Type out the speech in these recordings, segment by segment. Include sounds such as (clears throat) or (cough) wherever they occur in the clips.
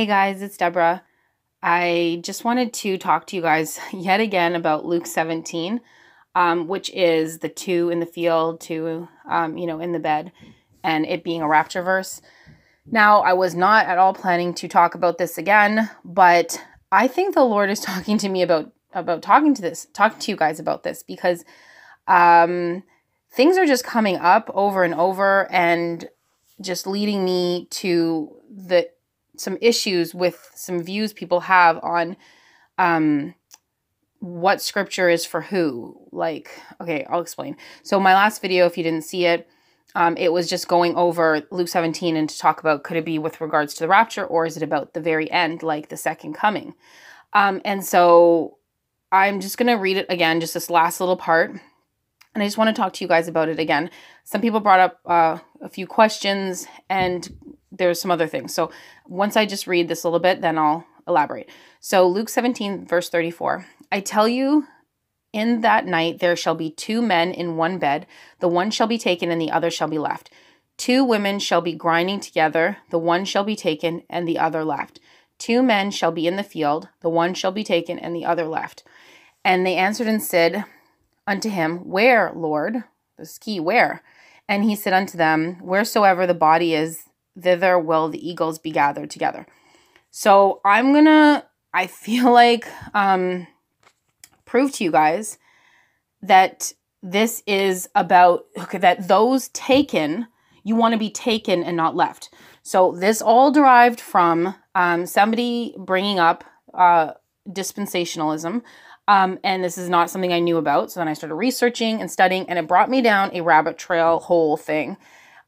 Hey guys, it's Deborah. I just wanted to talk to you guys (laughs) yet again about Luke 17, um, which is the two in the field, two, um, you know, in the bed, and it being a rapture verse. Now, I was not at all planning to talk about this again, but I think the Lord is (laughs) talking to me about about talking to this, talking to you guys about this because um, things are just coming up over and over, and just leading me to the some issues with some views people have on um what scripture is for who. Like okay i'll explain. So my last video if you didn't see it um, it was just going over luke 17 and to talk about could it be with regards to the rapture or is it about the very end like the second coming. Um, and so i'm just going to read it again just this last little part. And I just want to talk to you guys about it again. Some people brought up uh, a few questions, and there's some other things. So once I just read this a little bit, then I'll elaborate. So Luke 17, verse 34 I tell you, in that night there shall be two men in one bed, the one shall be taken and the other shall be left. Two women shall be grinding together, the one shall be taken and the other left. Two men shall be in the field, the one shall be taken and the other left. And they answered and said unto him, Where, Lord? This key, where? And he said unto them, Wheresoever the body is, thither will the eagles be gathered together. So I'm gonna, I feel (laughs) like, um, prove to you guys that this is about okay, that those taken, you want to be taken and not left. So this all derived from um, somebody bringing up uh, dispensationalism. Um, and this is not something I knew about. So then I started researching and studying, and it brought me down a rabbit trail whole thing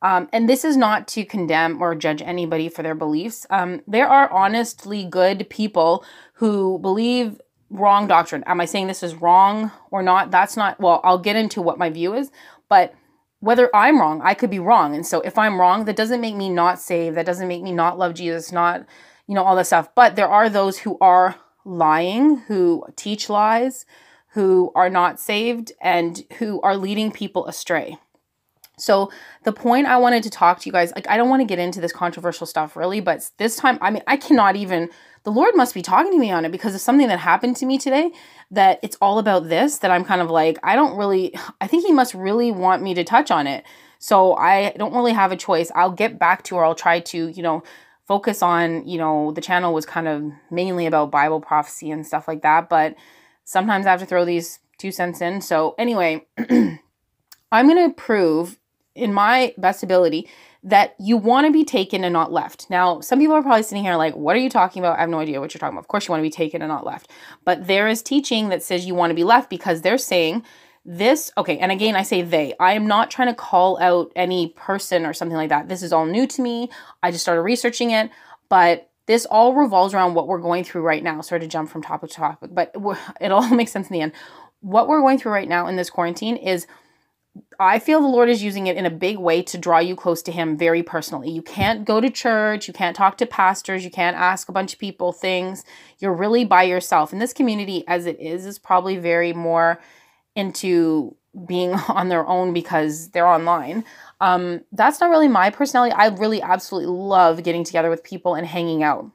um, and this is not to condemn or judge anybody for their beliefs. Um, there are honestly good people who believe wrong doctrine. Am I saying this is wrong or not? That's not, well, I'll get into what my view is, but whether I'm wrong, I could be wrong. And so if I'm wrong, that doesn't make me not saved. That doesn't make me not love Jesus, not, you know, all this stuff. But there are those who are lying, who teach lies, who are not saved, and who are leading people astray. So the point I wanted to talk to you guys, like I don't want to get into this controversial stuff really, but this time, I mean, I cannot even the Lord must be talking to me on it because of something that happened to me today that it's all about this that I'm kind of like, I don't really I think he must really want me to touch on it. So I don't really have a choice. I'll get back to or I'll try to, you know, focus on, you know, the channel was kind of mainly about Bible prophecy and stuff like that, but sometimes I have to throw these two cents in. So anyway, (clears throat) I'm going to prove in my best ability that you want to be taken and not left. Now, some people are probably sitting here like, what are you talking about? I have no idea what you're talking about. Of course, you want to be taken and not left. But there is teaching that says you want to be left because they're saying this, okay, and again, I say they. I am not trying to call out any person or something like that. This is all new to me. I just started researching it, but this all revolves around what we're going through right now. Sorry to jump from topic to topic, but (laughs) it all (laughs) makes sense in the end. What we're going through right now in this quarantine is I feel the Lord is using it in a big way to draw you close to Him very personally. You can't go to church, you can't talk to pastors, you can't ask a bunch of people things. You're really by yourself. And this community, as it is, is probably very more into being (laughs) on their own because they're online. Um, that's not really my personality. I really absolutely love getting together with people and hanging out.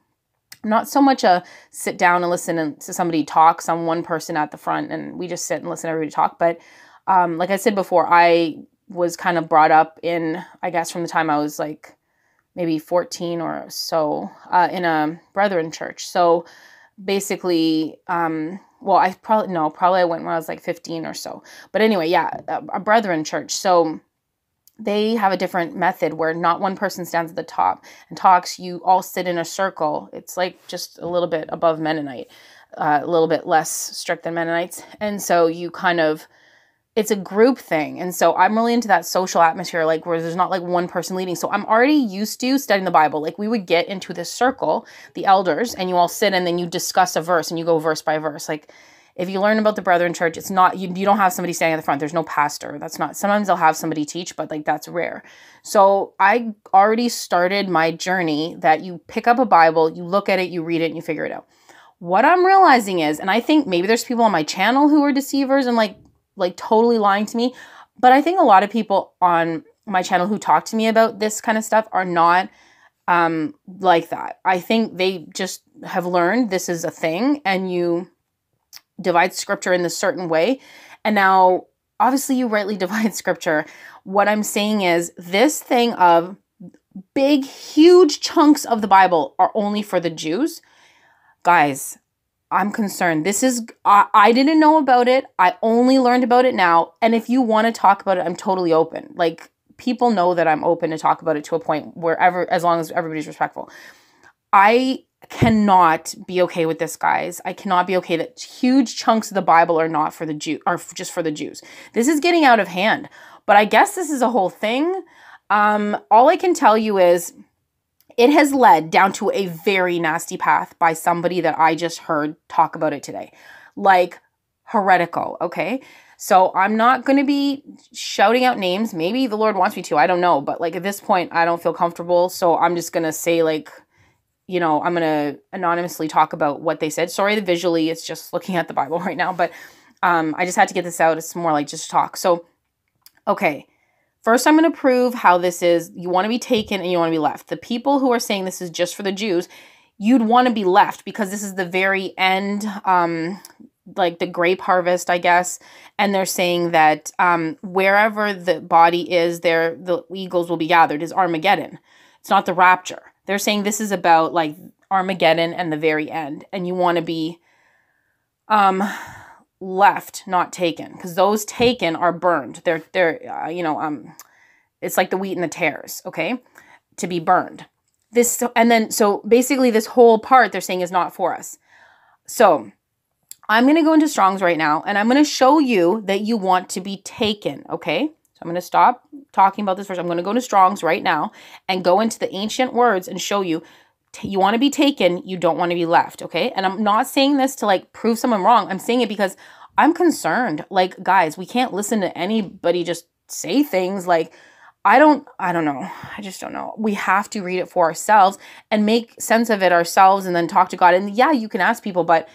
not so much a sit down and listen to somebody talk, some one person at the front, and we just sit and listen to everybody talk, but um, like I said before, I was kind of brought up in, I guess, from the time I was like maybe 14 or so uh, in a Brethren church. So basically, um, well, I probably, no, probably I went when I was like 15 or so. But anyway, yeah, a, a Brethren church. So they have a different method where not one person stands at the top and talks. You all sit in a circle. It's like just a little bit above Mennonite, uh, a little bit less strict than Mennonites. And so you kind of, it's a group thing. And so I'm really into that social atmosphere, like where there's not like one person leading. So I'm already used to studying the Bible. Like we would get into this circle, the elders, and you all sit and then you discuss a verse and you go verse by verse. Like if you learn about the Brethren Church, it's not, you, you don't have somebody standing at the front. There's no pastor. That's not, sometimes they'll have somebody teach, but like that's rare. So I already started my journey that you pick up a Bible, you look at it, you read it, and you figure it out. What I'm realizing is, and I think maybe there's people on my channel who are deceivers and like like totally lying to me. But I think a lot of people on my channel who talk to me about this kind of stuff are not um, like that. I think they just have learned this is a thing and you divide scripture in this certain way. And now, obviously, you rightly (laughs) divide scripture. What I'm saying is this thing of big, huge chunks of the Bible are only for the Jews. Guys, I'm concerned. This is, I, I didn't know about it. I only learned about it now. And if you want to talk about it, I'm totally open. Like, people know that I'm open to talk about it to a point wherever, as long as everybody's respectful. I cannot be okay with this, guys. I cannot be okay that huge chunks of the Bible are not for the Jew, are just for the Jews. This is getting out of hand. But I guess this is a whole thing. Um, all I can tell you is it has led down to a very nasty path by somebody that I just heard talk about it today. Like heretical, okay? So I'm not going to be shouting out names. Maybe the Lord wants me to. I don't know. But like at this point, I don't feel comfortable. So I'm just going to say, like, you know, I'm going to anonymously talk about what they said. Sorry, the visually, it's just looking at the Bible (laughs) right now. But um, I just had to get this out. It's more like just talk. So, okay. First, I'm going to prove how this is. You want to be taken and you want to be left. The people who are saying this is just for the Jews, you'd want to be left because this is the very end. Um, like the grape harvest, I guess, and they're saying that um, wherever the body is, there the eagles will be gathered. Is Armageddon? It's not the rapture. They're saying this is about like Armageddon and the very end, and you want to be um, left, not taken, because those taken are burned. They're they're uh, you know um, it's like the wheat and the tares. Okay, to be burned. This and then so basically this whole part they're saying is not for us. So I'm going to go into Strong's right now and I'm going to show you that you want to be taken, okay? So I'm going to stop talking about this first. I'm going to go to Strong's right now and go into the ancient words and show you you want to be taken, you don't want to be left, okay? And I'm not saying this to like prove someone wrong. I'm saying it because I'm concerned. Like guys, we can't listen to anybody just say things like I don't I don't know. I just don't know. We have to read it for ourselves and make sense of it ourselves and then talk to God. And yeah, you can ask people, but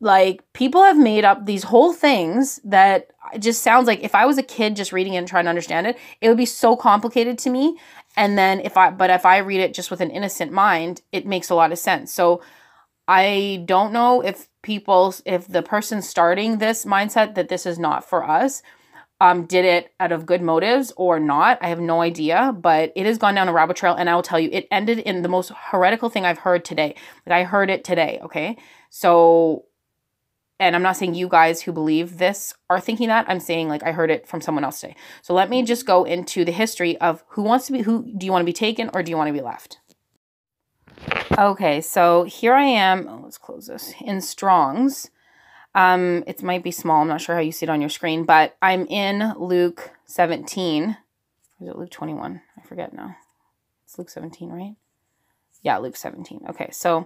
like people have made up these whole things that just sounds like if I was a kid just reading it and trying to understand it, it would be so complicated to me. And then if I but if I read it just with an innocent mind, it makes a lot of sense. So I don't know if people if the person starting this mindset that this is not for us um, did it out of good motives or not. I have no idea, but it has gone down a rabbit trail, and I will tell you, it ended in the most heretical thing I've heard today. Like I heard it today. Okay, so and I'm not saying you guys who believe this are thinking that. I'm saying like I heard it from someone else today. So let me just go into the history of who wants to be who do you want to be taken or do you want to be left? Okay, so here I am. Oh, let's close this in Strong's. Um, it might be small. I'm not sure how you see it on your screen, but I'm in Luke 17. Is it Luke 21? I forget now. It's Luke 17, right? Yeah, Luke 17. Okay, so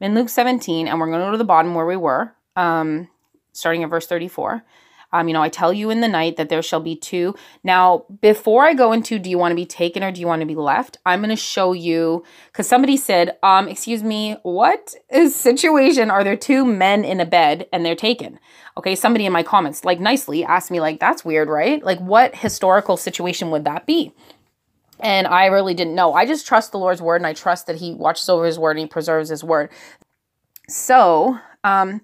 I'm in Luke 17, and we're going to go to the bottom where we were um, starting at verse 34. Um, you know, I tell you in the night that there shall be two. Now, before I go into do you want to be taken or do you want to be left, I'm going to show you because somebody said, um, excuse me, what is (laughs) situation are there two men in a bed and they're taken? Okay, somebody in my comments, like nicely, asked me, like, that's weird, right? Like, what historical situation would that be? And I really didn't know. I just trust the Lord's word and I trust that He watches over His word and He preserves His word. So, um,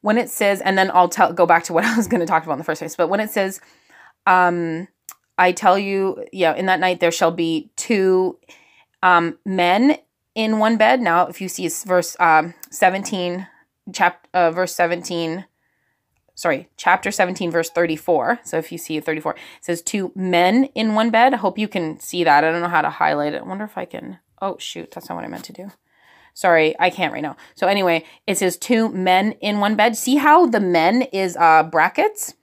when it says, and then I'll tell go back to what (laughs) I was going to talk about in the first place, but when it says, um, I tell you, yeah, in that night there shall be two um, men in one bed. Now, if you see verse um, 17, chap, uh, verse 17, sorry, chapter 17, verse 34. So if you see 34, it says two men in one bed. I hope you can see that. I don't know how to highlight it. I wonder if I can. Oh, shoot, that's not what I meant to do. Sorry, I can't right now. So anyway, it says two men in one bed. See how the men is uh, brackets?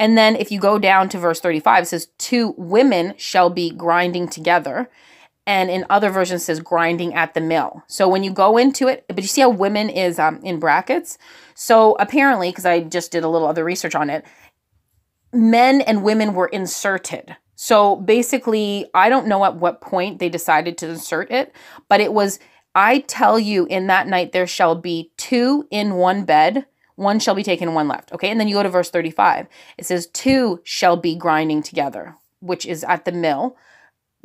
And then if you go down to verse 35, it says two women shall be grinding together. And in other versions says grinding at the mill. So when you go into it, but you see how women is um, in brackets? So apparently, because I just did a little other research on it, men and women were inserted. So basically, I don't know at what point they decided to insert it, but it was I tell you, in that night there shall be two in one bed, one shall be taken, one left. Okay, and then you go to verse 35. It says, Two shall be grinding together, which is at the mill,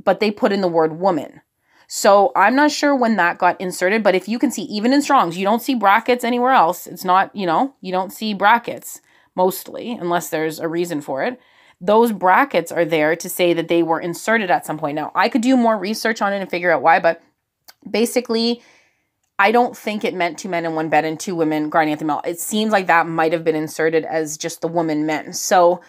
but they put in the word woman. So I'm not sure when that got inserted, but if you can see, even in Strongs, you don't see brackets anywhere else. It's not, you know, you don't see brackets mostly, unless there's a reason for it. Those brackets are there to say that they were inserted at some point. Now, I could do more research on it and figure out why, but basically, I don't think it meant two men in one bed and two women grinding at the mill. It seems like that might have been inserted as just the woman men. So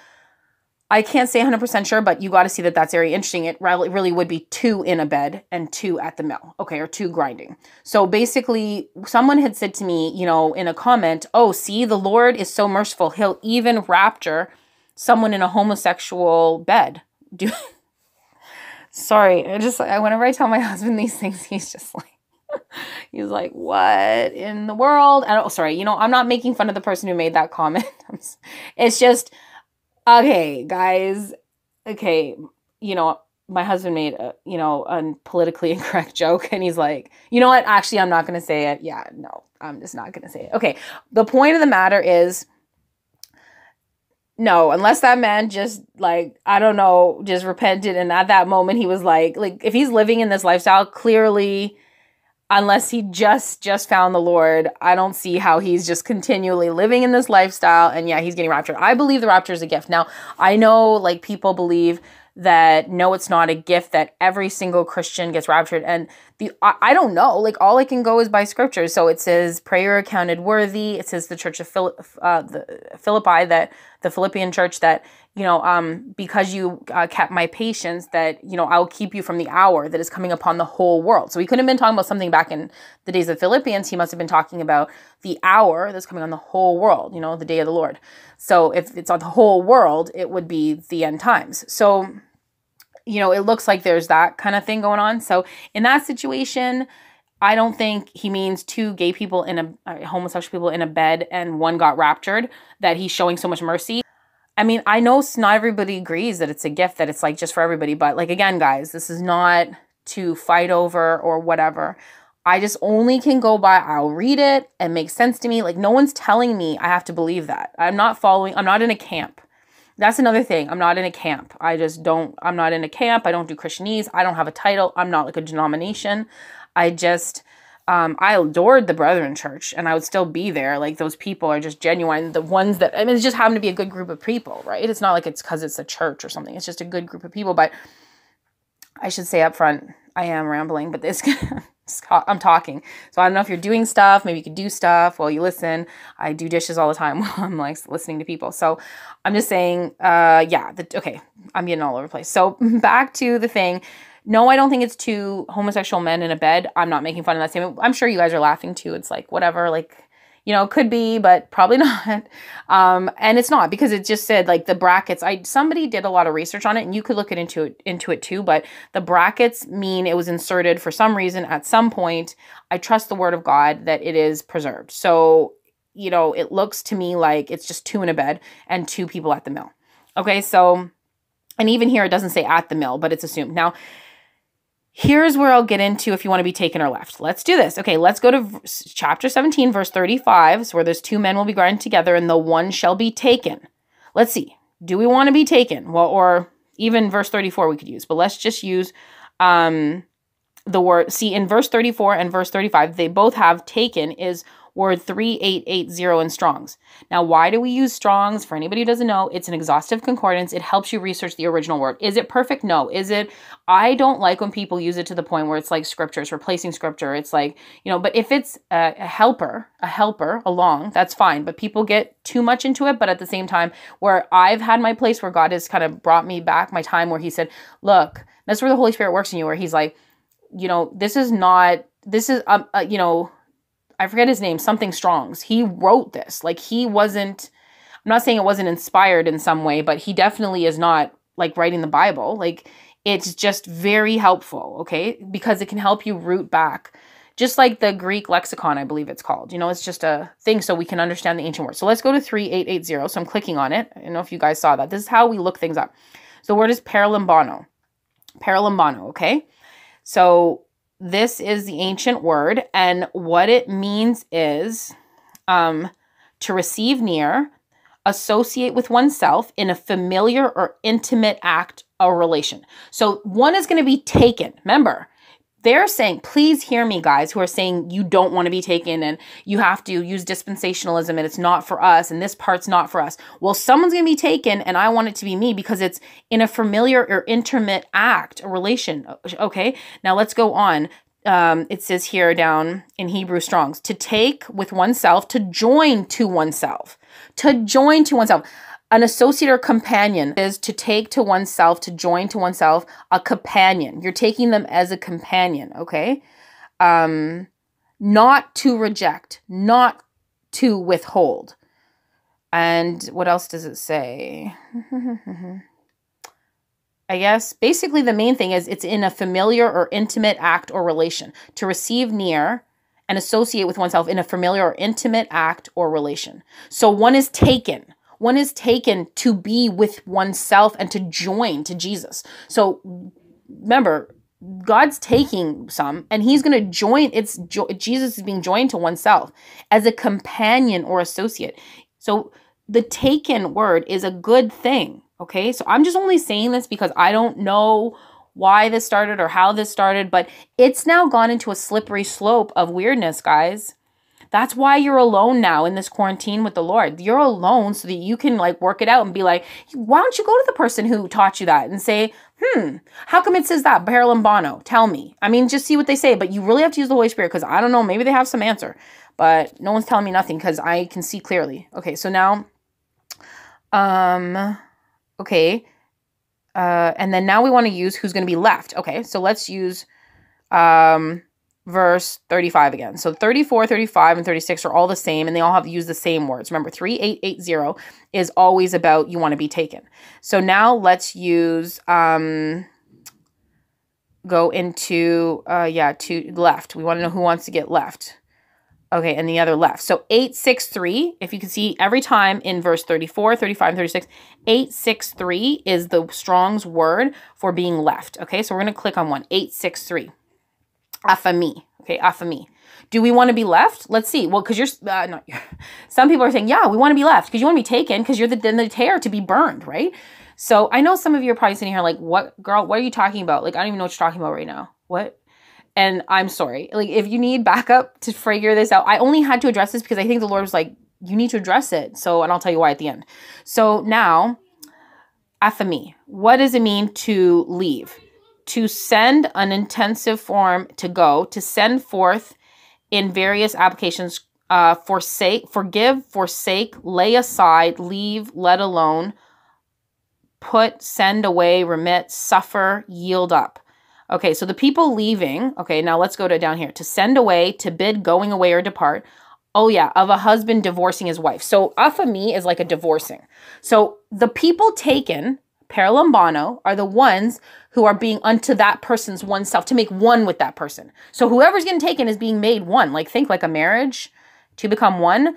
I can't say 100% sure, but you got to see that that's very interesting. It really, would be two in a bed and two at the mill, okay, or two grinding. So basically, someone had said to me, you know, in a comment, oh, see, the Lord is so merciful. He'll even rapture someone in a homosexual bed. Do Sorry, I just, whenever I tell my (laughs) husband these things, he's just like, (laughs) He's like, what in the world? I don't, sorry, you know, I'm not making fun of the person who made that comment. (laughs) it's just, okay, guys, okay, you know, my husband made a, you know, a politically incorrect joke and he's like, you know what? Actually, I'm not going to say it. Yeah, no, I'm just not going to say it. Okay. The point of the matter is, no, unless that man just like I don't know, just repented and at that moment he was like like if he's living in this lifestyle, clearly unless he just just found the lord i don't see how he's just continually living in this lifestyle and yeah he's getting raptured. I believe the rapture is a gift. Now i know like people believe that no it's not a gift that every single christian gets raptured. And the I, I don't know. Like all i can go is by scripture. So it says prayer accounted worthy. It says the church of Phil, uh, the philippi that the philippian church that you know, um, because you uh, kept my patience, that, you know, I'll keep you from the hour that is coming upon the whole world. So he couldn't have been talking about something back in the days of Philippians. He must have been talking about the hour that's coming on the whole world, you know, the day of the Lord. So if it's on the whole world, it would be the end times. So, you know, it looks like there's that kind of thing going on. So in that situation, I don't think he means two gay people in a uh, homosexual people in a bed and one got raptured that he's showing so much mercy. I mean, I know not everybody agrees that it's a gift, that it's like just for everybody, but like again, guys, this is not to fight over or whatever. I just only can go by, I'll read it and make sense to me. Like, no one's telling me I have to believe that. I'm not following, I'm not in a camp. That's another thing. I'm not in a camp. I just don't, I'm not in a camp. I don't do Christianese. I don't have a title. I'm not like a denomination. I just, um, I adored the Brethren Church and I would still be there. Like those people are just genuine. The ones that, I mean, it just happened to be a good group of people, right? It's not like it's because it's a church or something. It's just a good group of people. But I should say up front, I am rambling, but this, (laughs) I'm talking. So I don't know if you're doing stuff. Maybe you could do stuff while you listen. I do dishes all the time (laughs) while I'm like listening to people. So I'm just saying, uh, yeah, the, okay, I'm getting all over the place. So (laughs) back to the thing no, I don't think it's two homosexual men in a bed. I'm not making fun of that statement. I'm sure you guys are laughing too. It's like, whatever, like, you know, it could be, but probably (laughs) not. Um, and it's not because it just said like the brackets. I somebody did a lot of research on it, and you could look it into it into it too. But the brackets mean it was inserted for some reason at some point. I trust the word of God that it is preserved. So you know, it looks to me like it's just two in a bed and two people at the mill. Okay, so and even here it doesn't say at the mill, but it's assumed now Here's where I'll get into if you want to be taken or left. Let's do this. Okay, let's go to chapter 17, verse 35, so where there's two men will be grinding together and the one shall be taken. Let's see. Do we want to be taken? Well, or even verse 34 we could use, but let's just use um, the word. See, in verse 34 and verse 35, they both have taken is word 3880 in Strong's. Now, why do we use Strong's? For anybody who doesn't know, it's an exhaustive concordance. It helps you research the original word. Is it perfect? No. Is it? I don't like when people use it to the point where it's like scripture, it's replacing scripture. It's like, you know, but if it's a, a helper, a helper along, that's fine. But people get too much into it. But at the same time, where I've had my place where God has kind of brought me back, my time where He said, look, that's where the Holy Spirit works in you, where He's like, you know, this is not, this is, um, uh, you know, I forget his name, something Strongs. He wrote this. Like he wasn't I'm not saying it wasn't inspired in some way, but he definitely is not like writing the Bible. Like it's just very helpful, okay? Because it can help you root back. Just like the Greek lexicon, I believe it's called. You know, it's just a thing so we can understand the ancient words. So let's go to 3880. So I'm clicking on it. I don't know if you guys saw that. This is how we look things up. So the word is paralambano. Paralambano, okay? So this is the ancient word, and what it means is um, to receive near, associate with oneself in a familiar or intimate act or relation. So one is going to be taken. Remember, they're saying, please hear me, guys, who are saying you don't want to be taken and you have to use dispensationalism and it's not for us and this part's not for us. Well, someone's going to be taken and I want it to be me because it's in a familiar or intimate act, a relation. Okay, now let's go on. Um, it says here down in Hebrew Strongs to take with oneself, to join to oneself, to join to oneself. An associate or companion is to take to oneself, to join to oneself, a companion. You're taking them as a companion, okay? Um, not to reject, not to withhold. And what else does it say? (laughs) I guess basically the main thing is it's in a familiar or intimate act or relation. To receive near and associate with oneself in a familiar or intimate act or relation. So one is taken one is taken to be with oneself and to join to Jesus. So remember, God's taking some and he's going to join it's Jesus is being joined to oneself as a companion or associate. So the taken word is a good thing, okay? So I'm just only saying this because I don't know why this started or how this started, but it's now gone into a slippery slope of weirdness, guys. That's why you're alone now in this quarantine with the Lord. You're alone so that you can like work it out and be like, why don't you go to the person who taught you that and say, hmm, how come it says that? Paralambano, tell me. I mean, just see what they say, but you really have to use the Holy Spirit because I don't know, maybe they have some answer, but no one's telling me nothing because I can see clearly. Okay, so now, um, okay. Uh, and then now we want to use who's going to be left. Okay, so let's use um verse 35 again. So 34, 35, and 36 are all the same and they all have used the same words. Remember, 3880 is always about you want to be taken. So now let's use um go into uh yeah, to left. We want to know who wants to get left. Okay, and the other left. So 863, if you can see every time in verse 34, 35, and 36, 863 is the Strong's word for being left. Okay, so we're going to click on one. 863 afami. Okay, off of me. Do we want to be left? Let's see. Well, because you're uh, not. (laughs) Some people are saying, yeah, we want to be left because you want to be taken because you're the then the tear to be burned, right? So I know some of you are probably sitting here like, what, girl? What are you talking about? Like, I don't even know what you're talking about right now. What? And I'm sorry. Like, if you need backup to figure this out, I only had to address this because I think the Lord was like, you need to address it. So, and I'll tell you why at the end. So now, afami. What does it mean to leave? To send an intensive form to go, to send forth in various applications, uh, forsake, forgive, forsake, lay aside, leave, let alone, put, send away, remit, suffer, yield up. Okay, so the people leaving, okay, now let's go to down here. To send away, to bid going away or depart. Oh yeah, of a husband divorcing his wife. So afami is like a divorcing. So the people taken, paralambano, are the ones who are being unto that person's one self to make one with that person. So whoever's getting taken is being made one. Like think like a marriage to become one.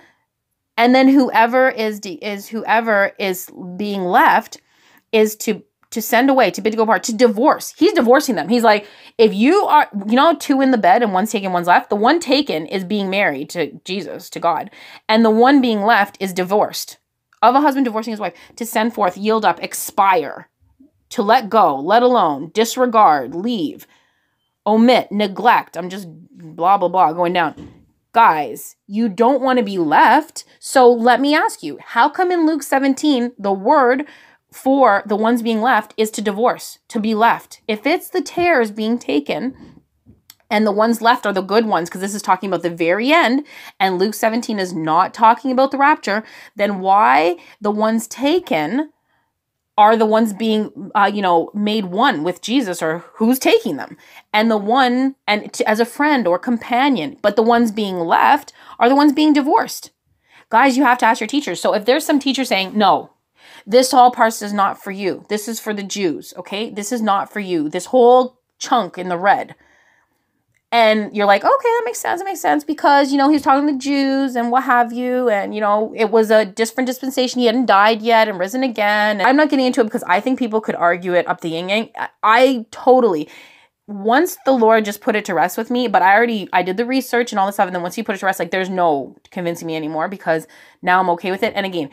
And then whoever is de- is whoever is being left is to to send away, to bid to go apart, to divorce. He's divorcing them. He's like, if you are, you know, two in the bed and one's taken, one's left. The one taken is being married to Jesus, to God, and the one being left is divorced of a husband divorcing his wife to send forth, yield up, expire to let go, let alone, disregard, leave, omit, neglect. I'm just blah, blah, blah going down. Guys, you don't want to be left. So let me ask you, how come in Luke 17, the word for the ones being left is to divorce, to be left? If it's the tares being taken, and the ones left are the good ones because this is talking about the very end and Luke 17 is not talking about the rapture, then why the ones taken are the ones being uh, you know made one with jesus or who's taking them? And the one and to, as a friend or companion but the ones being left are the ones being divorced. Guys you have to ask your teachers. So if there's some teacher saying no this whole part is not for you. This is for the jews okay? This is not for you. This whole chunk in the red and you're like, okay, that makes sense. It makes sense because, you know, he's talking to Jews and what have you. And, you know, it was a different dispensation. He hadn't died yet and risen again. I'm not getting into it because I think people could argue it up the yin yang. I totally, once the Lord just put it to rest with me, but I already, I did the research and all this stuff. And then once he put it to rest, like there's no convincing me anymore because now I'm okay with it. And again,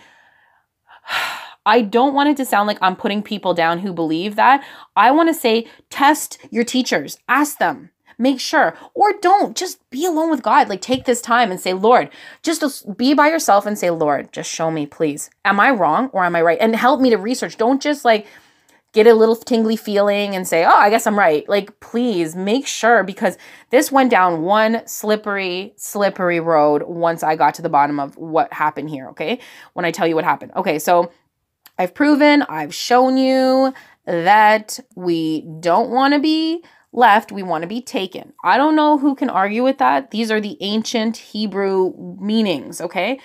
(sighs) I don't want it to sound like I'm putting people down who believe that. I want to say, test your teachers, ask them Make sure. Or don't. Just be alone with God. Like take this time and say, Lord, just be by yourself and say, Lord, just show me, please. Am I wrong or am I right? And help me to research. Don't just like get a little tingly feeling and say, oh, I guess I'm right. Like, please make sure because this went down one slippery, slippery road once I got to the bottom of what happened here. Okay. When I tell you what happened. Okay. So I've proven, I've shown you that we don't want to be left, we want to be taken. I don't know who can argue with that. These are the ancient Hebrew meanings, okay?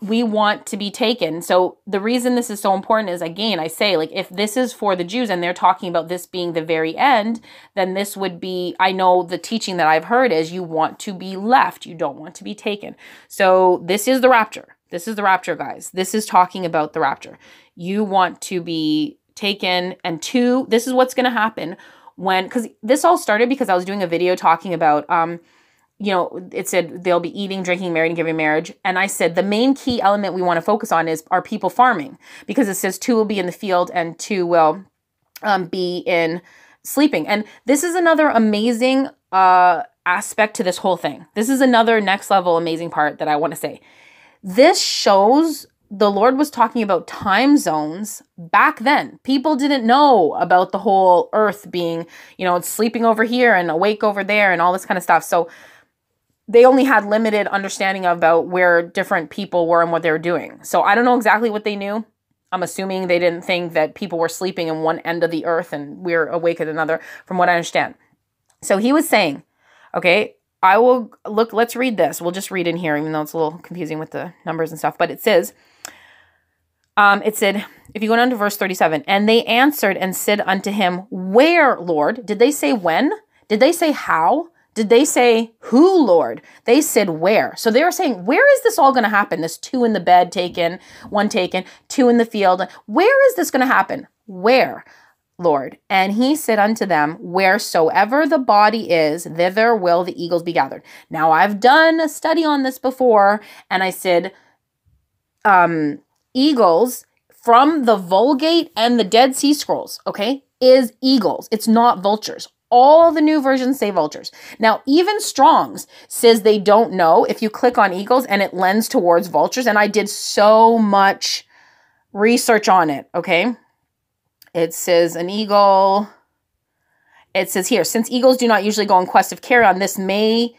We want to be taken. So the reason this is so important is again, I say like if this is for the Jews and they're talking about this being the very end, then this would be I know the teaching that I've heard is you want to be left, you don't want to be taken. So this is the rapture. This is the rapture, guys. This is talking about the rapture. You want to be taken and two, this is what's going to happen when cuz this all started because I was doing a video talking about um you know, it said they'll be eating, drinking, married, and giving marriage. And I said the main key element we want to focus on is are people farming because it says two will be in the field and two will um, be in sleeping. And this is another amazing uh, aspect to this whole thing. This is another next level amazing part that I want to say. This shows the Lord was talking about time zones back then. People didn't know about the whole earth being, you know, sleeping over here and awake over there and all this kind of stuff. So they only had limited understanding about where different people were and what they were doing. So I don't know exactly what they knew. I'm assuming they didn't think that people were sleeping in one end of the earth and we're awake at another, from what I understand. So he was saying, okay, I will look, let's read this. We'll just read in here, even though it's a little confusing with the numbers and stuff. But it says, um, it said, if you go down to verse 37, and they answered and said unto him, Where, Lord? Did they say when? Did they say how? Did they say who, Lord? They said where. So they were saying, Where is this all going to happen? This two in the bed taken, one taken, two in the field. Where is this going to happen? Where? Lord. And he said unto them, Wheresoever the body is, thither will the eagles be gathered. Now, I've done a study on this before, and I said, um, eagles from the Vulgate and the Dead Sea Scrolls, okay, is eagles. It's not vultures. All the new versions say vultures. Now, even Strong's says they don't know if you click on eagles and it lends towards vultures. And I did so much research on it, okay? It says an eagle. It says here, since eagles do not usually go in quest of carrion, this may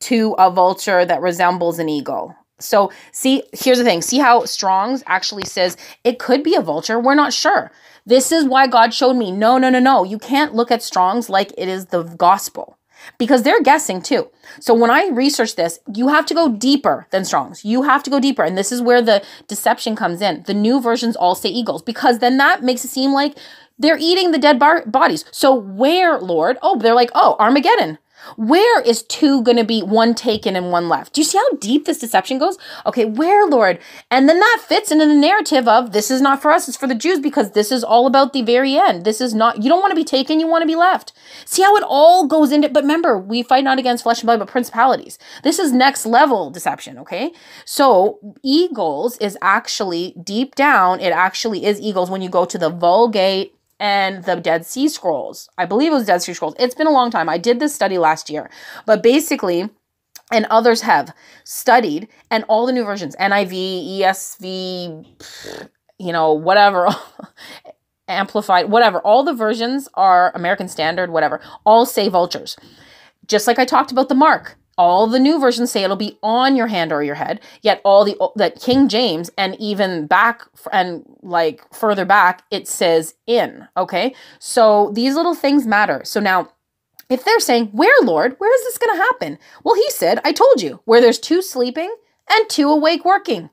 to a vulture that resembles an eagle. So, see, here's the thing. See how Strong's actually says it could be a vulture. We're not sure. This is why God showed me no, no, no, no. You can't look at Strong's like it is the gospel because they're guessing too. So, when I research this, you have to go deeper than Strong's. You have to go deeper. And this is where the deception comes in. The new versions all say eagles because then that makes it seem like they're eating the dead bodies. So, where, Lord? Oh, they're like, oh, Armageddon. Where is two going to be one taken and one left? Do you see how deep this deception goes? Okay, where, Lord? And then that fits into the narrative of this is not for us, it's for the Jews because this is all about the very end. This is not, you don't want to be taken, you want to be left. See how it all goes into, but remember, we fight not against flesh and blood, but principalities. This is next level deception, okay? So, eagles is actually deep down, it actually is eagles when you go to the Vulgate and the Dead Sea Scrolls. I believe it was Dead Sea Scrolls. It's been a long time. I did this study last year. But basically, and others have studied, and all the new versions NIV, ESV, you know, whatever, (laughs) amplified, whatever, all the versions are American Standard, whatever, all say vultures. Just like I talked about the mark all the new versions say it'll be on your hand or your head yet all the that king james and even back and like further back it says in okay? So these little things matter. So now if they're saying where lord? Where is this going to happen? Well he said i told you where there's two sleeping and two awake working.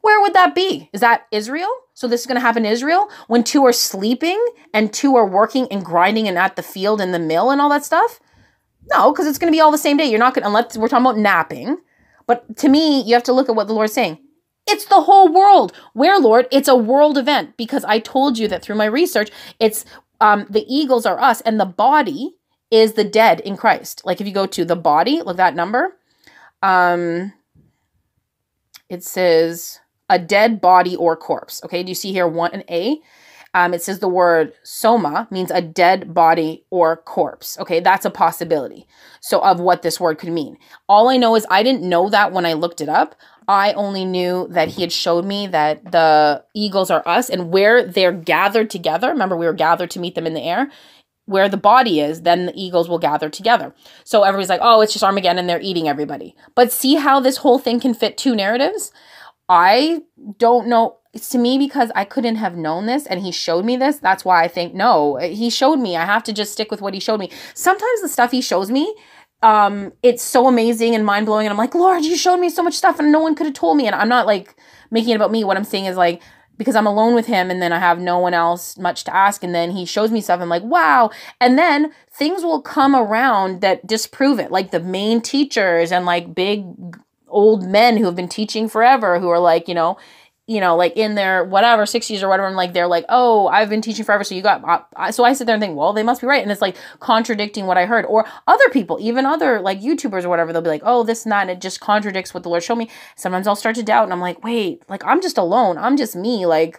Where would that be? Is that israel? So this is going to happen in israel? When two are sleeping and two are working and grinding and at the field and the mill and all that stuff no, because it's going to be all the same day. You're not going to, unless we're talking about napping. But to me, you have to look at what the Lord's saying. It's the whole world. Where, Lord? It's a world event because I told you that through my research, it's um, the eagles are us and the body is the dead in Christ. Like if you go to the body, look that number. Um, it says a dead body or corpse. Okay, do you see here one an A? Um, it says the word soma means a dead body or corpse. Okay, that's a possibility. So, of what this word could mean. All I know is I didn't know that when I looked it up. I only knew that he had showed me that the eagles are us and where they're gathered together. Remember, we were gathered to meet them in the air. Where the body is, then the eagles will gather together. So everybody's like, oh, it's just Armageddon and they're eating everybody. But see how this whole thing can fit two narratives? I don't know it's to me because I couldn't have known this and he showed me this. That's why I think no, he showed me. I have to just stick with what he showed me. Sometimes the stuff he shows me, um, it's so amazing and mind blowing. And I'm like, Lord, you showed me so much stuff and no one could have told me. And I'm not like making it about me. What I'm saying is like, because I'm alone with him and then I have no one else much to ask. And then he shows me stuff. I'm like, wow. And then things will come around that disprove it. Like the main teachers and like big old men who have been teaching forever who are like, you know, you know, like in their whatever 60s or whatever, and like they're like, oh, I've been teaching forever, so you got. Uh, so I sit there and think, well, they must be right, and it's like contradicting what I heard. Or other people, even other like YouTubers or whatever, they'll be like, oh, this and that, and it just contradicts what the Lord showed me. Sometimes I'll start to doubt, and I'm like, wait, like I'm just alone, I'm just me, like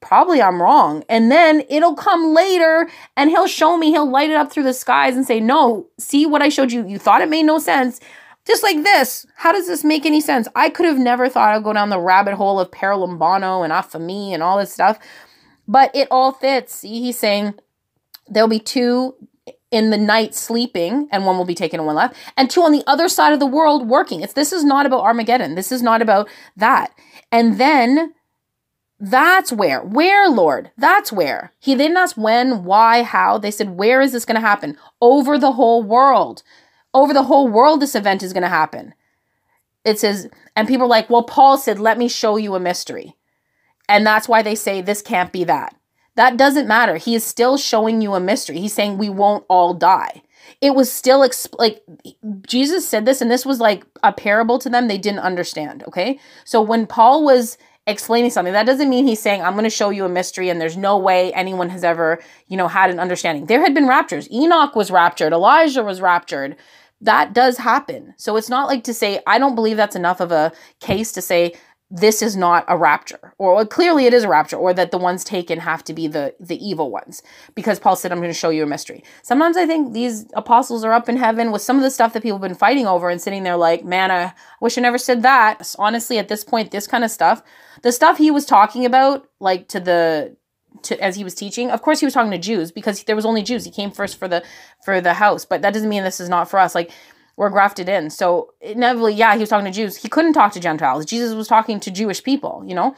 probably I'm wrong. And then it'll come later and he'll show me, he'll light it up through the skies and say, no, see what I showed you. You thought it made no sense. Just like this. How does this make any sense? I could have never thought I'd go down the rabbit hole of paralambano and afami and all this stuff, but it all fits. See, he's saying there'll be two in the night sleeping and one will be taken and one left and two on the other side of the world working. It's this is not about armageddon. This is not about that. And then that's where where lord? That's where. He didn't ask when why how. They said where is this going to happen? Over the whole world over the whole world this event is going to happen. It says, and people are like, well, Paul said, let me show you a mystery. And that's why they say this can't be that. That doesn't matter. He is still showing you a mystery. He's saying we won't all die. It was still exp- like Jesus said this, and this was like a parable to them. They didn't understand. Okay. So when Paul was explaining something. That doesn't mean he's saying, I'm going to show you a mystery and there's no way anyone has ever, you know, had an understanding. There had been raptures. Enoch was raptured. Elijah was raptured that does happen. So it's not like to say, I don't believe that's enough of a case to say this is not a rapture or well, clearly it is a rapture or that the ones taken have to be the the evil ones. Because paul said i'm going to show you a mystery. Sometimes i think these apostles are up in heaven with some of the stuff that people have been fighting over and sitting there like man i wish i never said that. Honestly at this point this kind of stuff the stuff he was talking about like to the to as he was teaching of course he was talking to jews because there was only jews. He came first for the for the house but that doesn't mean this is not for us. Like we're grafted in. So inevitably yeah he was talking to jews. He couldn't talk to gentiles. Jesus was talking to jewish people you know?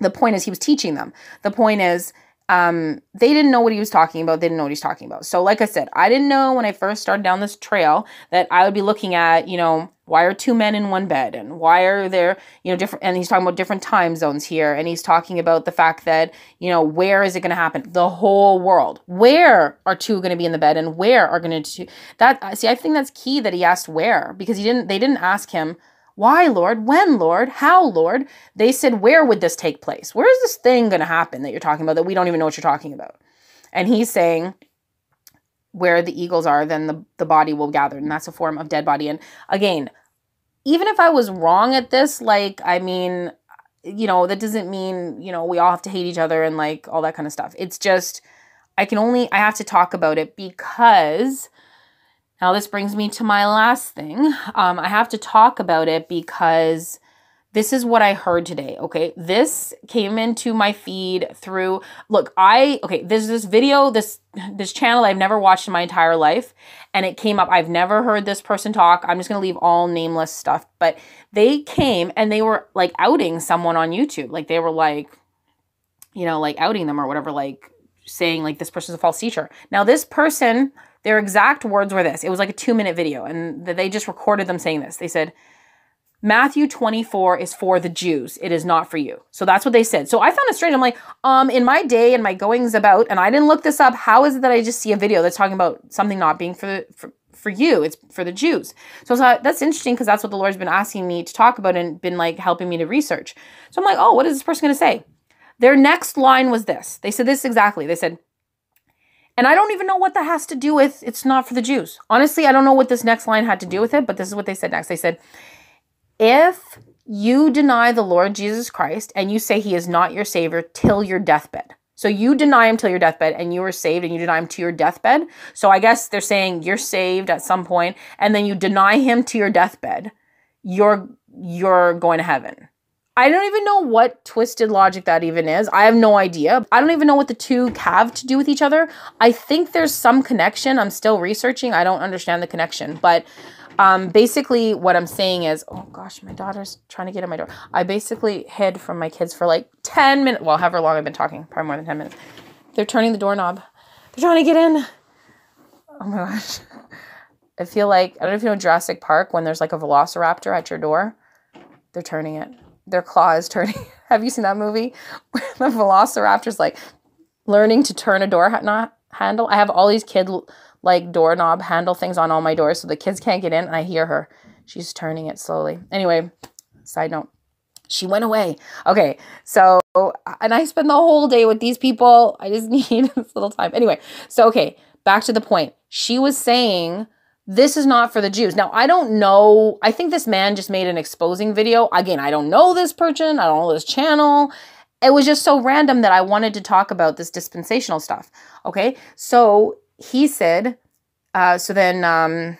The point is he was teaching them. The point is um, they didn't know what he was talking about. They didn't know what he's talking about. So, like I said, I didn't know when I first started down this trail that I would be looking at, you know, why are two men in one bed and why are there, you know, different, and he's talking about different time zones here. And he's talking about the fact that, you know, where is it going to happen? The whole world. Where are two going to be in the bed and where are going to, that, see, I think that's key that he asked where because he didn't, they didn't ask him, why, Lord? When, Lord? How, Lord? They said, Where would this take place? Where is this thing going to happen that you're talking about that we don't even know what you're talking about? And he's saying, Where the eagles are, then the, the body will gather. And that's a form of dead body. And again, even if I was wrong at this, like, I mean, you know, that doesn't mean, you know, we all have to hate each other and like all that kind of stuff. It's just, I can only, I have to talk about it because now, this brings me to my last thing. Um, I have to talk about it because this is what I heard today. Okay. This came into my feed through, look, I, okay, there's this video, this, this channel I've never watched in my entire life. And it came up. I've never heard this person talk. I'm just going to leave all nameless stuff. But they came and they were like outing someone on YouTube. Like they were like, you know, like outing them or whatever, like saying like this person's a false teacher. Now, this person, their exact words were this. It was like a two minute video, and they just recorded them saying this. They said, Matthew 24 is for the Jews. It is not for you. So that's what they said. So I found it strange. I'm like, um, in my day and my goings about, and I didn't look this up. How is it that I just see a video that's talking about something not being for the, for, for you? It's for the Jews. So that's interesting because that's what the Lord's been asking me to talk about and been like helping me to research. So I'm like, oh, what is this person going to say? Their next line was this. They said this exactly. They said, and I don't even know what that has to do with it's not for the Jews. Honestly, I don't know what this next line had to do with it, but this is what they said next. They said, if you deny the Lord Jesus Christ and you say he is not your savior till your deathbed. So you deny him till your deathbed and you are saved and you deny him to your deathbed. So I guess they're saying you're saved at some point and then you deny him to your deathbed. You're you're going to heaven. I don't even know what twisted logic that even is. I have no idea. I don't even know what the two have to do with each other. I think there's some connection. I'm still researching. I don't understand the connection, but um, basically, what I'm saying is, oh gosh, my daughter's trying to get in my door. I basically hid from my kids for like 10 minutes. Well, however long I've been talking, probably more than 10 minutes. They're turning the doorknob. They're trying to get in. Oh my gosh. I feel like, I don't know if you know Jurassic Park when there's like a velociraptor at your door. They're turning it. Their claw is turning. (laughs) Have you seen that movie? (laughs) the velociraptor's like learning to turn a door ha- handle. I have all these kid like doorknob handle things on all my doors so the kids can't get in and I hear her. She's turning it slowly. Anyway, side note. She went away. Okay, so and I spend the whole day with these people. I just (laughs) need this little time. Anyway, so okay, back to the point. She was saying this is not for the Jews. Now, I don't know. I think this man just made an exposing video. Again, I don't know this person. I don't know this channel. It was just so random that I wanted to talk about this dispensational stuff. Okay. So he said, uh, so then, um,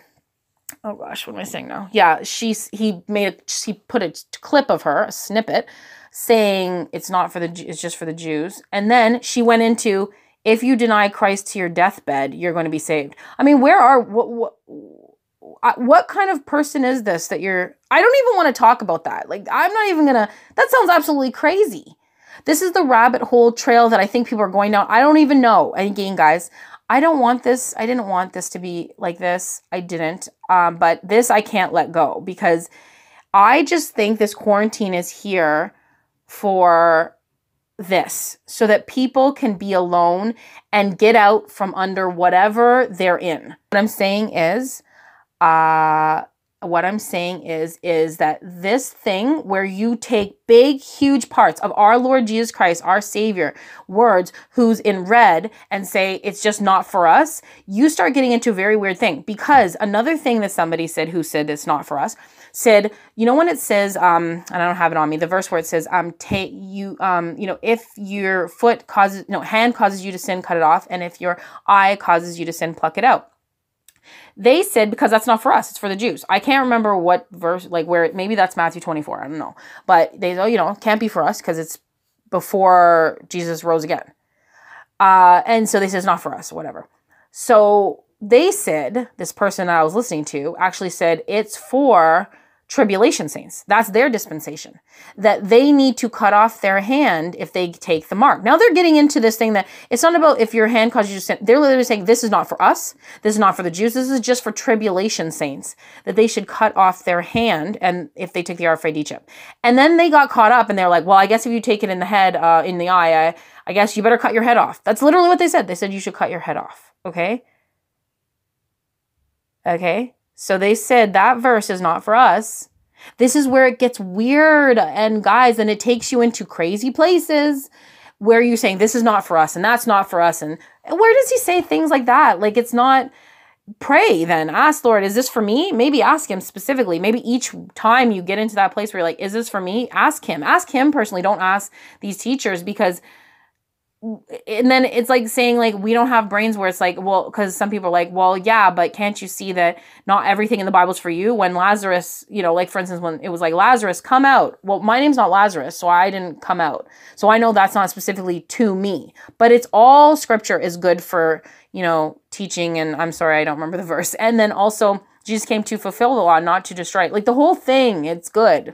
oh gosh, what am I saying now? Yeah, she's he made a he put a clip of her, a snippet, saying it's not for the it's just for the Jews, and then she went into if you deny Christ to your deathbed, you're going to be saved. I mean, where are what what what kind of person is this that you're I don't even want to talk about that. Like I'm not even going to that sounds absolutely crazy. This is the rabbit hole trail that I think people are going down. I don't even know. Again, guys, I don't want this. I didn't want this to be like this. I didn't. Um, but this I can't let go because I just think this quarantine is here for this so that people can be alone and get out from under whatever they're in. What I'm saying is, uh, what I'm saying is is that this thing where you take big huge parts of our Lord Jesus Christ, our savior, words who's in red and say it's just not for us, you start getting into a very weird thing because another thing that somebody said who said it's not for us said, you know when it says um and I don't have it on me, the verse where it says um take you um you know if your foot causes no hand causes you to sin, cut it off and if your eye causes you to sin, pluck it out. They said because that's not for us, it's for the Jews. I can't remember what verse, like where, maybe that's Matthew 24, I don't know. But they, oh, you know, can't be for us because it's before Jesus rose again. Uh, and so they said it's not for us, whatever. So they said, this person I was listening to actually said it's for tribulation saints. That's their dispensation. That they need to cut off their hand if they take the mark. Now they're getting into this thing that it's not about if your hand causes you to sin. They're literally saying this is not for us. This is not for the Jews. This is just for tribulation saints. That they should cut off their hand and if they take the RFID chip. And then they got caught up and they're like, well, I guess if you take it in the head, uh, in the eye, I, I guess you better cut your head off. That's literally what they said. They said you should cut your head off. Okay. Okay. So they said that verse is not for us. This is where it gets weird and guys, and it takes you into crazy places where you're saying this is not for us and that's not for us. And where does he say things like that? Like it's not pray then ask lord is this for me maybe ask him specifically maybe each time you get into that place where you're like is this for me ask him ask him personally don't ask these teachers because and then it's like saying like we don't have brains where it's like well because some people are like well yeah but can't you see that not everything in the bible's for you? When lazarus you know like for instance when it was like lazarus come out. Well my name's not lazarus so i didn't come out. So i know that's not specifically to me. But it's all scripture is good for you know teaching and i'm sorry i don't remember the (laughs) verse. And then also jesus came to fulfill the law not to destroy like the whole thing it's good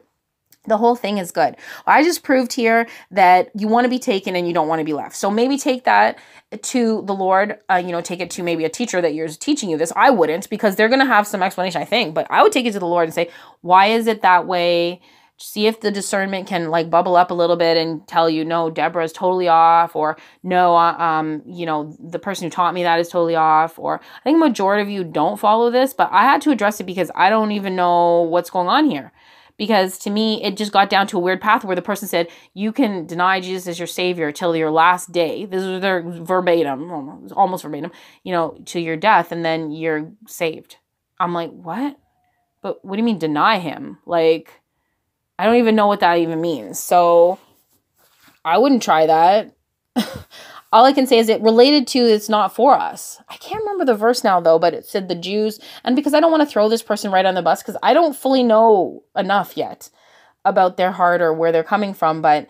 the whole thing is good. I just proved here that you want to be taken and you don't want to be left. So maybe take that to the Lord, uh, you know, take it to maybe a teacher that you're teaching you this. I wouldn't because they're going to have some explanation, I think, but I would take it to the Lord and say, why is it that way? See if the discernment can like bubble up a little bit and tell you, no, Deborah's totally off, or no, uh, um, you know, the person who taught me that is totally off, or I think majority of you don't follow this, but I had to address it because I don't even know what's going on here because to me it just got down to a weird path where the person said you can deny jesus as your savior till your last day. This is their verbatim almost verbatim you know to your death and then you're saved. I'm like what? But what do you mean deny him? Like i don't even know what that even means. So i wouldn't try that (laughs) all I can say is it related to it's not for us. I can't remember the verse now though, but it said the Jews. And because I don't want to throw this person right on the bus because I don't fully know enough yet about their heart or where they're coming from, but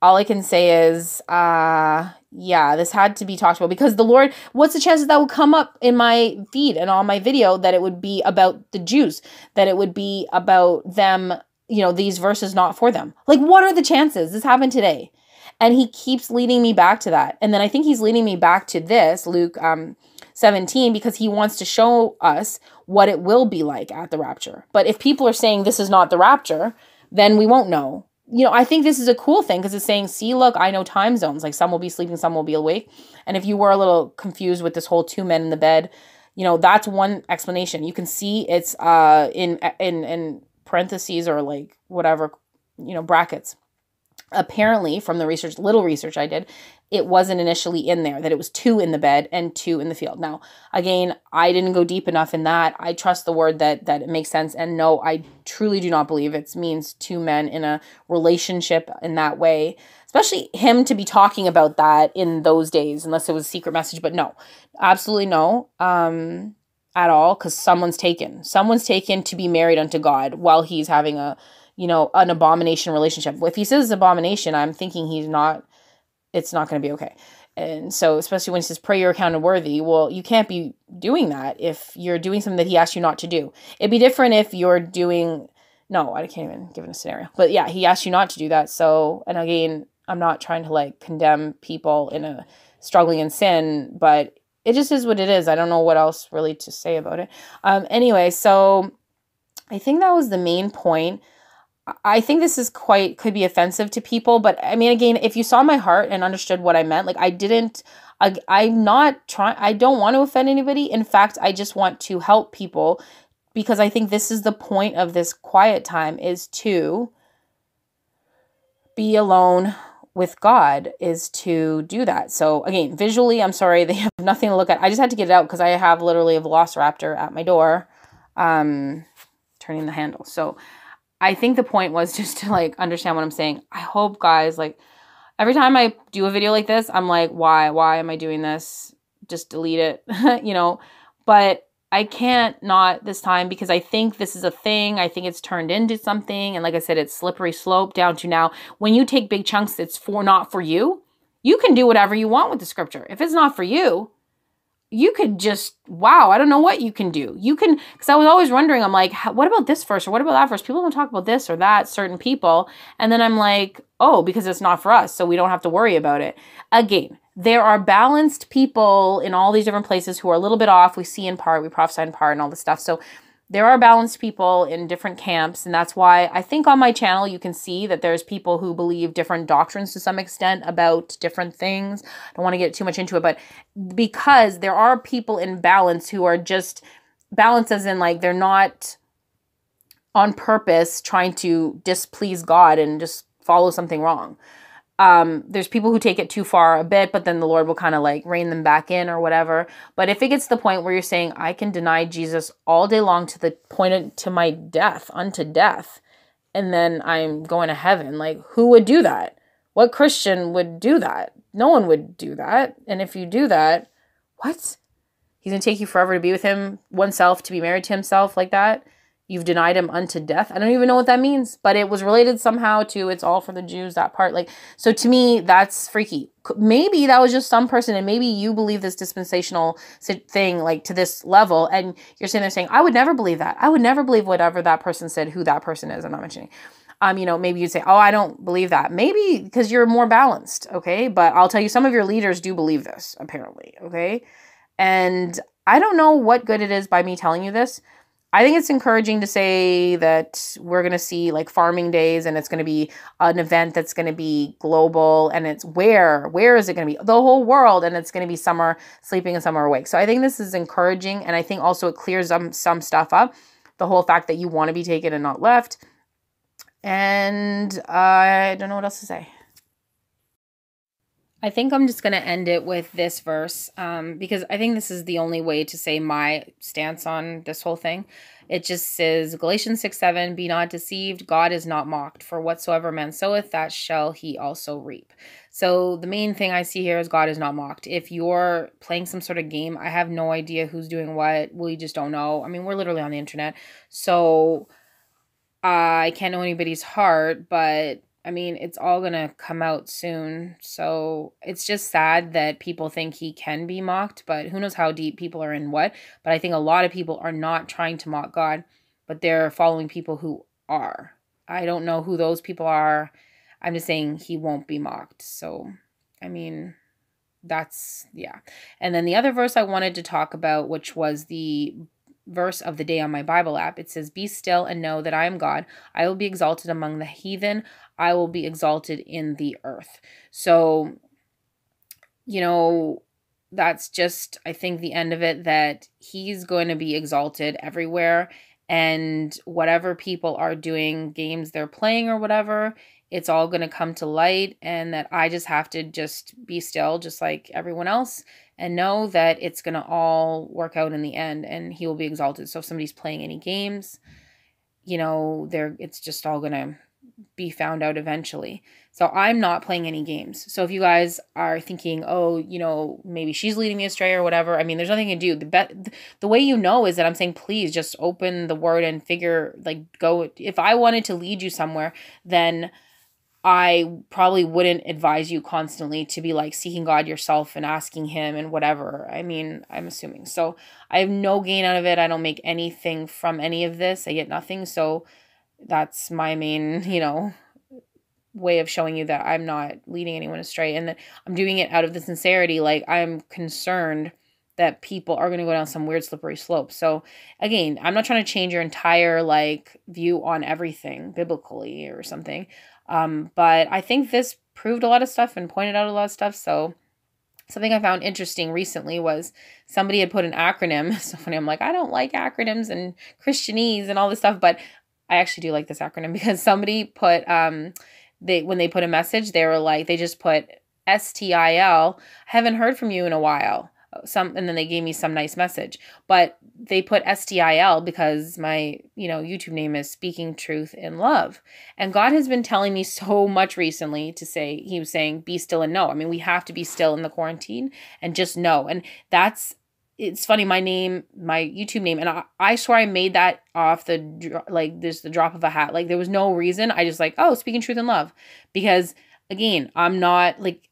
all I can say is, uh, yeah, this had to be talked about because the Lord, what's the chances that would come up in my feed and on my video that it would be about the Jews, that it would be about them, you know, these verses not for them? Like, what are the chances? This happened today. And he keeps leading me back to that. And then I think he's leading me back to this, Luke um, 17, because he wants to show us what it will be like at the rapture. But if people are saying this is not the rapture, then we won't know you know, I think this is a cool thing because it's saying, see, look, I know time zones. Like some will be sleeping, some will be awake. And if you were a little confused with this whole two men in the bed, you know, that's one explanation. You can see it's uh in in in parentheses or like whatever, you know, brackets apparently from the research little research i did it wasn't initially in there that it was two in the bed and two in the field. Now again i didn't go deep enough in that. I trust the word that that it makes sense. And no i truly do not believe it means two men in a relationship in that way especially him to be talking about that in those days unless it was a secret message. But no absolutely no um at all because someone's taken. Someone's taken to be married unto god while he's having a you know, an abomination relationship. If he says abomination, I'm thinking he's not, it's not going to be okay. And so, especially when he says, pray you're accounted worthy, well, you can't be doing that if you're doing something that he asked you not to do. It'd be different if you're doing, no, I can't even give it a scenario. But yeah, he asked you not to do that. So, and again, I'm not trying to like condemn people in a struggling in sin, but it just is what it is. I don't know what else really to say about it. Um, anyway, so I think that was the main point. I think this is quite could be offensive to people, but I mean, again, if you saw my heart and understood what I meant, like I didn't, I, I'm not trying, I don't want to offend anybody. In fact, I just want to help people because I think this is the point of this quiet time is to be alone with God is to do that. So again, visually, I'm sorry, (laughs) they have nothing to look at. I just had to get it out because I have literally a velociraptor at my door, um, turning the handle. So I think the point was (laughs) just to like understand what I'm saying. I hope guys like every time I do a video like this, I'm like, why? Why am I doing this? Just delete it, (laughs) you know? But I can't not this time because I think this is a thing. I think it's turned into something. And like I said, it's slippery slope down to now when you take big chunks, it's for not for you. You can do whatever you want with the scripture. If it's not for you, you could just wow i don't know what you can do. You can because i was always wondering i'm like what about this verse or what about that verse people don't talk about this or that certain people. And then i'm like oh because it's not for us so we don't have to worry about it. Again there are balanced people in all these different places who are a little bit off. We see in part we prophesy in part and all this stuff. So there are balanced people in different camps and that's why i think on my channel you can see that there's people who believe different doctrines to some extent about different things. I don't want to get too much into it but because there are people in balance who are just balance as in like they're not on purpose trying to displease god and just follow something wrong um, there's people who take it too far a bit, but then the Lord will kind of like rein them back in or whatever. But if it gets to the point where you're saying, I can deny Jesus all day long to the point of, to my death, unto death, and then I'm going to heaven, like who would do that? What Christian would do that? No one would do that. And if you do that, what? He's going to take you forever to be with him, oneself, to be married to himself like that? You've denied him unto death. I don't even know what that means, but it was related somehow to it's all for the Jews, that part. Like, so to me, that's freaky. Maybe that was just some person, and maybe you believe this dispensational thing, like to this level, and you're sitting there saying, I would never believe that. I would never believe whatever that person said, who that person is. I'm not mentioning. Um, you know, maybe you'd say, Oh, I don't believe that. Maybe because you're more balanced, okay? But I'll tell you, some of your leaders do believe this, apparently, okay? And I don't know what good it is by me telling you this I think it's encouraging to say that we're going to see like farming days and it's going to be an event that's going to be global and it's where where is it going to be the whole world and it's going to be summer sleeping and summer awake. So I think this is encouraging and I think also it clears some some stuff up. The whole fact that you want to be taken and not left. And uh, I don't know what else to say. I think I'm just going to end it with this verse um, because I think this is the only way to say my stance on this whole thing. It just says, Galatians 6 7, be not deceived, God is not mocked, for whatsoever man soweth, that shall he also reap. So the main thing I see here is God is not mocked. If you're playing some sort of game, I have no idea who's doing what. We just don't know. I mean, we're literally on the internet. So I can't know anybody's heart, but I mean, it's all going to come out soon. So it's just sad that people think he can be mocked, but who knows how deep people are in what. But I think a lot of people are not trying to mock God, but they're following people who are. I don't know who those people are. I'm just saying he won't be mocked. So, I mean, that's, yeah. And then the other verse I wanted to talk about, which was the verse of the day on my Bible app. It says, Be still and know that I am God. I will be exalted among the heathen. I will be exalted in the earth. So, you know, that's just, I think, the end of it that he's going to be exalted everywhere. And whatever people are doing, games they're playing or whatever, it's all going to come to light. And that I just have to just be still, just like everyone else, and know that it's going to all work out in the end and he will be exalted. So if somebody's playing any games, you know, they're it's just all going to be found out eventually. So I'm not playing any games. So if you guys are thinking, "Oh, you know, maybe she's leading me astray or whatever." I mean, there's nothing to do. The bet the way you know is that I'm saying, "Please just open the word and figure like go if I wanted to lead you somewhere, then I probably wouldn't advise you constantly to be like seeking God yourself and asking Him and whatever. I mean, I'm assuming. So I have no gain out of it. I don't make anything from any of this. I get nothing. So that's my main, (laughs) you know, way of showing you that I'm not leading anyone astray and that I'm doing it out of the sincerity. Like I'm concerned that people are going to go down some weird slippery slope. So again, I'm not trying to change your entire like view on everything biblically or something. Um, but I think this proved a lot of stuff and pointed out a lot of stuff. So something I found interesting recently was somebody had put an acronym. (laughs) So funny, I'm like, I don't like acronyms and Christianese and all this stuff, but I actually do like this acronym (laughs) because somebody put um they when they put a message, they were like, they just put S T I L. Haven't heard from you in a while some and then they gave me some nice message. But they put stil because my you know youtube name is speaking truth in love. And god has been telling me so (laughs) much recently to say he was saying be still and know. I mean we have to be still in the quarantine and just know. And that's it's funny my name my youtube name and I, I swear i made that off the like there's the drop of a hat. Like there was no reason. I just like oh speaking truth in love. Because again i'm not like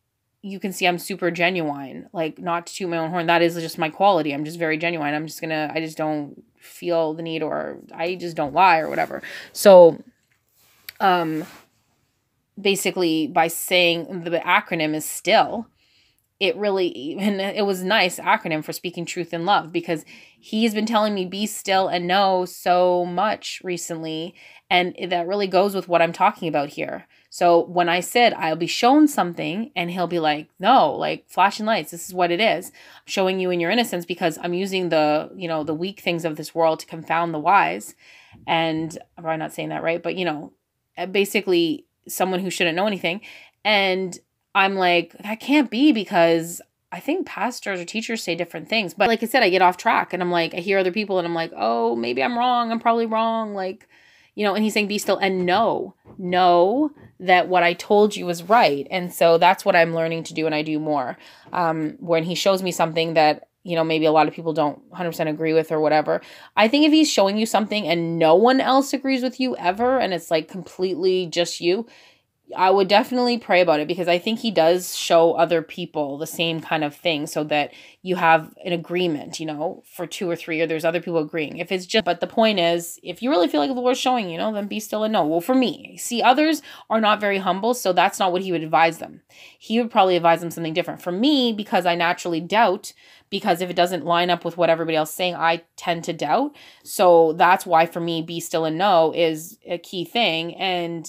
you can see I'm super genuine. Like not to toot my own horn. That is just my quality. I'm just very genuine. I'm just gonna I just don't feel the need or I just don't lie or whatever. So um basically by saying the acronym is still it really and it was nice acronym for speaking truth in love because he's been telling me be still and know so much recently and that really goes with what I'm talking about here. So when I said I'll be shown something and he'll be like, "No, like flashing lights, this is what it is. I'm showing you in your innocence because I'm using the, you know, the weak things of this world to confound the wise." And I'm probably not saying that right, but you know, basically someone who shouldn't know anything and I'm like, that can't be because I think pastors or teachers say different things. But like I said, I get off track and I'm like, I hear other people and I'm like, oh, maybe I'm wrong. I'm probably wrong. Like, you know, and he's saying, be still and know, know that what I told you was right. And so that's what I'm learning to do and I do more. Um, when he shows me something that, you know, maybe a lot of people don't 100% agree with or whatever. I think if he's showing you something and no one else agrees with you ever and it's like completely just you, I would definitely pray about it because I think he does show other people the same kind of thing so that you have an agreement, you know, for two or three, or there's other people agreeing. If it's just, but the point is, if you really feel like the Lord's showing, you know, then be still and know. Well, for me, see, others are not very humble, so that's not what he would advise them. He would probably advise them something different. For me, because I naturally doubt, because if it doesn't line up with what everybody else is saying, I tend to doubt. So that's why for me, be still and know is a key thing. And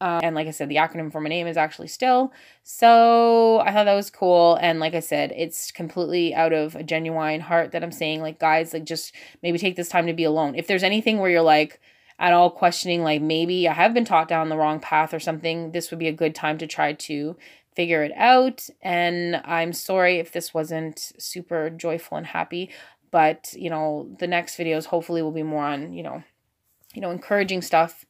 um, and like I said, the acronym for my name is actually still. So I thought that was cool. And like I said, it's completely out of a genuine heart that I'm saying, like, guys, like, just maybe take this time to be alone. If there's anything where you're like, at all questioning, like maybe I have been taught down the wrong path or something, this would be a good time to try to figure it out. And I'm sorry if this wasn't super joyful and happy, but you know, the next videos hopefully will be more on, you know, you know, encouraging stuff.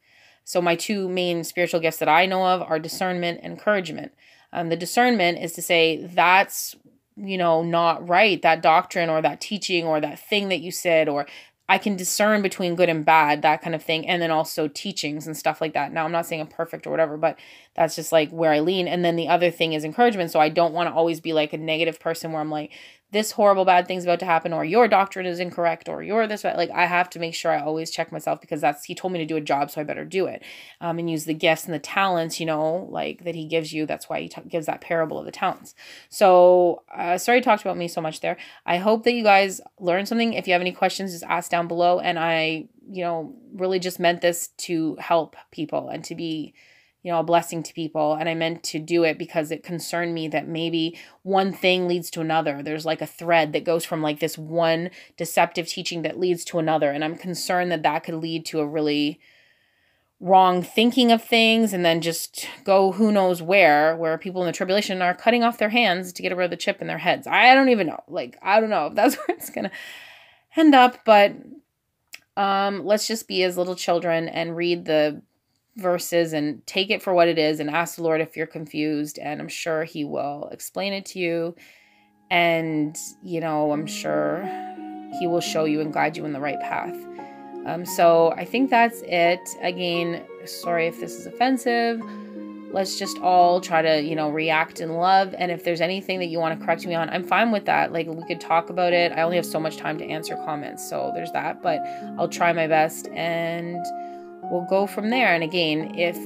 So my two main spiritual gifts that I know of are discernment and encouragement. Um, the discernment is to say that's you know not right that doctrine or that teaching or that thing that you said or I can discern between good and bad, that kind of thing, and then also teachings and stuff like that. Now, I'm not saying I'm perfect or whatever, but that's just like where I lean. And then the other thing is encouragement. So I don't want to always be like a negative person where I'm like, this horrible bad thing's about to happen or your doctrine is incorrect or you're this like i have to make sure i always check myself because that's he told me to do a job so i better do it um, and use the gifts and the talents you know like that he gives you that's why he t- gives that parable of the talents. So uh, sorry talked about me so much there. I hope that you guys learned something. If you have any questions just ask down below and i you know really just meant this to help people and to be you know, a blessing to people. And I meant to do it because it concerned me that maybe one thing leads to another. There's like a thread that goes from like this one deceptive teaching that leads to another. And I'm concerned that that could lead to a really wrong thinking of things and then just go who knows where, where people in the tribulation are cutting off their hands to get rid of the chip in their heads. I don't even know. Like, I don't know if that's (laughs) where it's going to end up. But um, let's just be as little children and read the verses and take it for what it is and ask the Lord if you're confused. And I'm sure He will explain it to you. And, you know, I'm sure He will show you and guide you in the right path. Um, so I think that's it. Again, sorry if this is offensive. Let's just all try to, you know, react in love. And if there's anything that you want to correct me on, I'm fine with that. Like, we could talk about it. I only have so much time to answer comments. So there's that. But I'll try my best. And we'll go from there. And again, if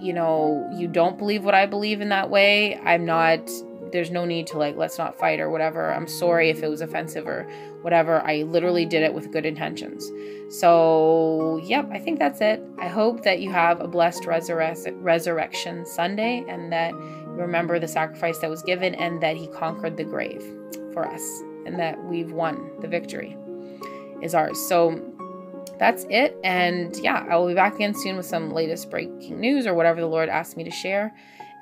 you know you don't believe what I believe in that way, I'm not there's no need to like let's not fight or whatever. I'm sorry if it was offensive or whatever. I literally did it with good intentions. So, yep, I think that's it. I hope that you have a blessed resurre- resurrection Sunday and that you remember the sacrifice that was given and that he conquered the grave for us and that we've won. The victory is ours. So, that's it. And yeah, I will be back again soon with some latest breaking news or whatever the Lord asks me to share.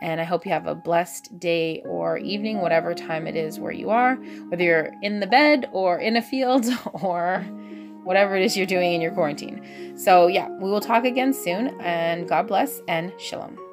And I hope you have a blessed day or evening, whatever time it is where you are, whether you're in the bed or in a field (laughs) or whatever it is you're doing in your quarantine. So, yeah, we will talk again soon. And God bless and shalom.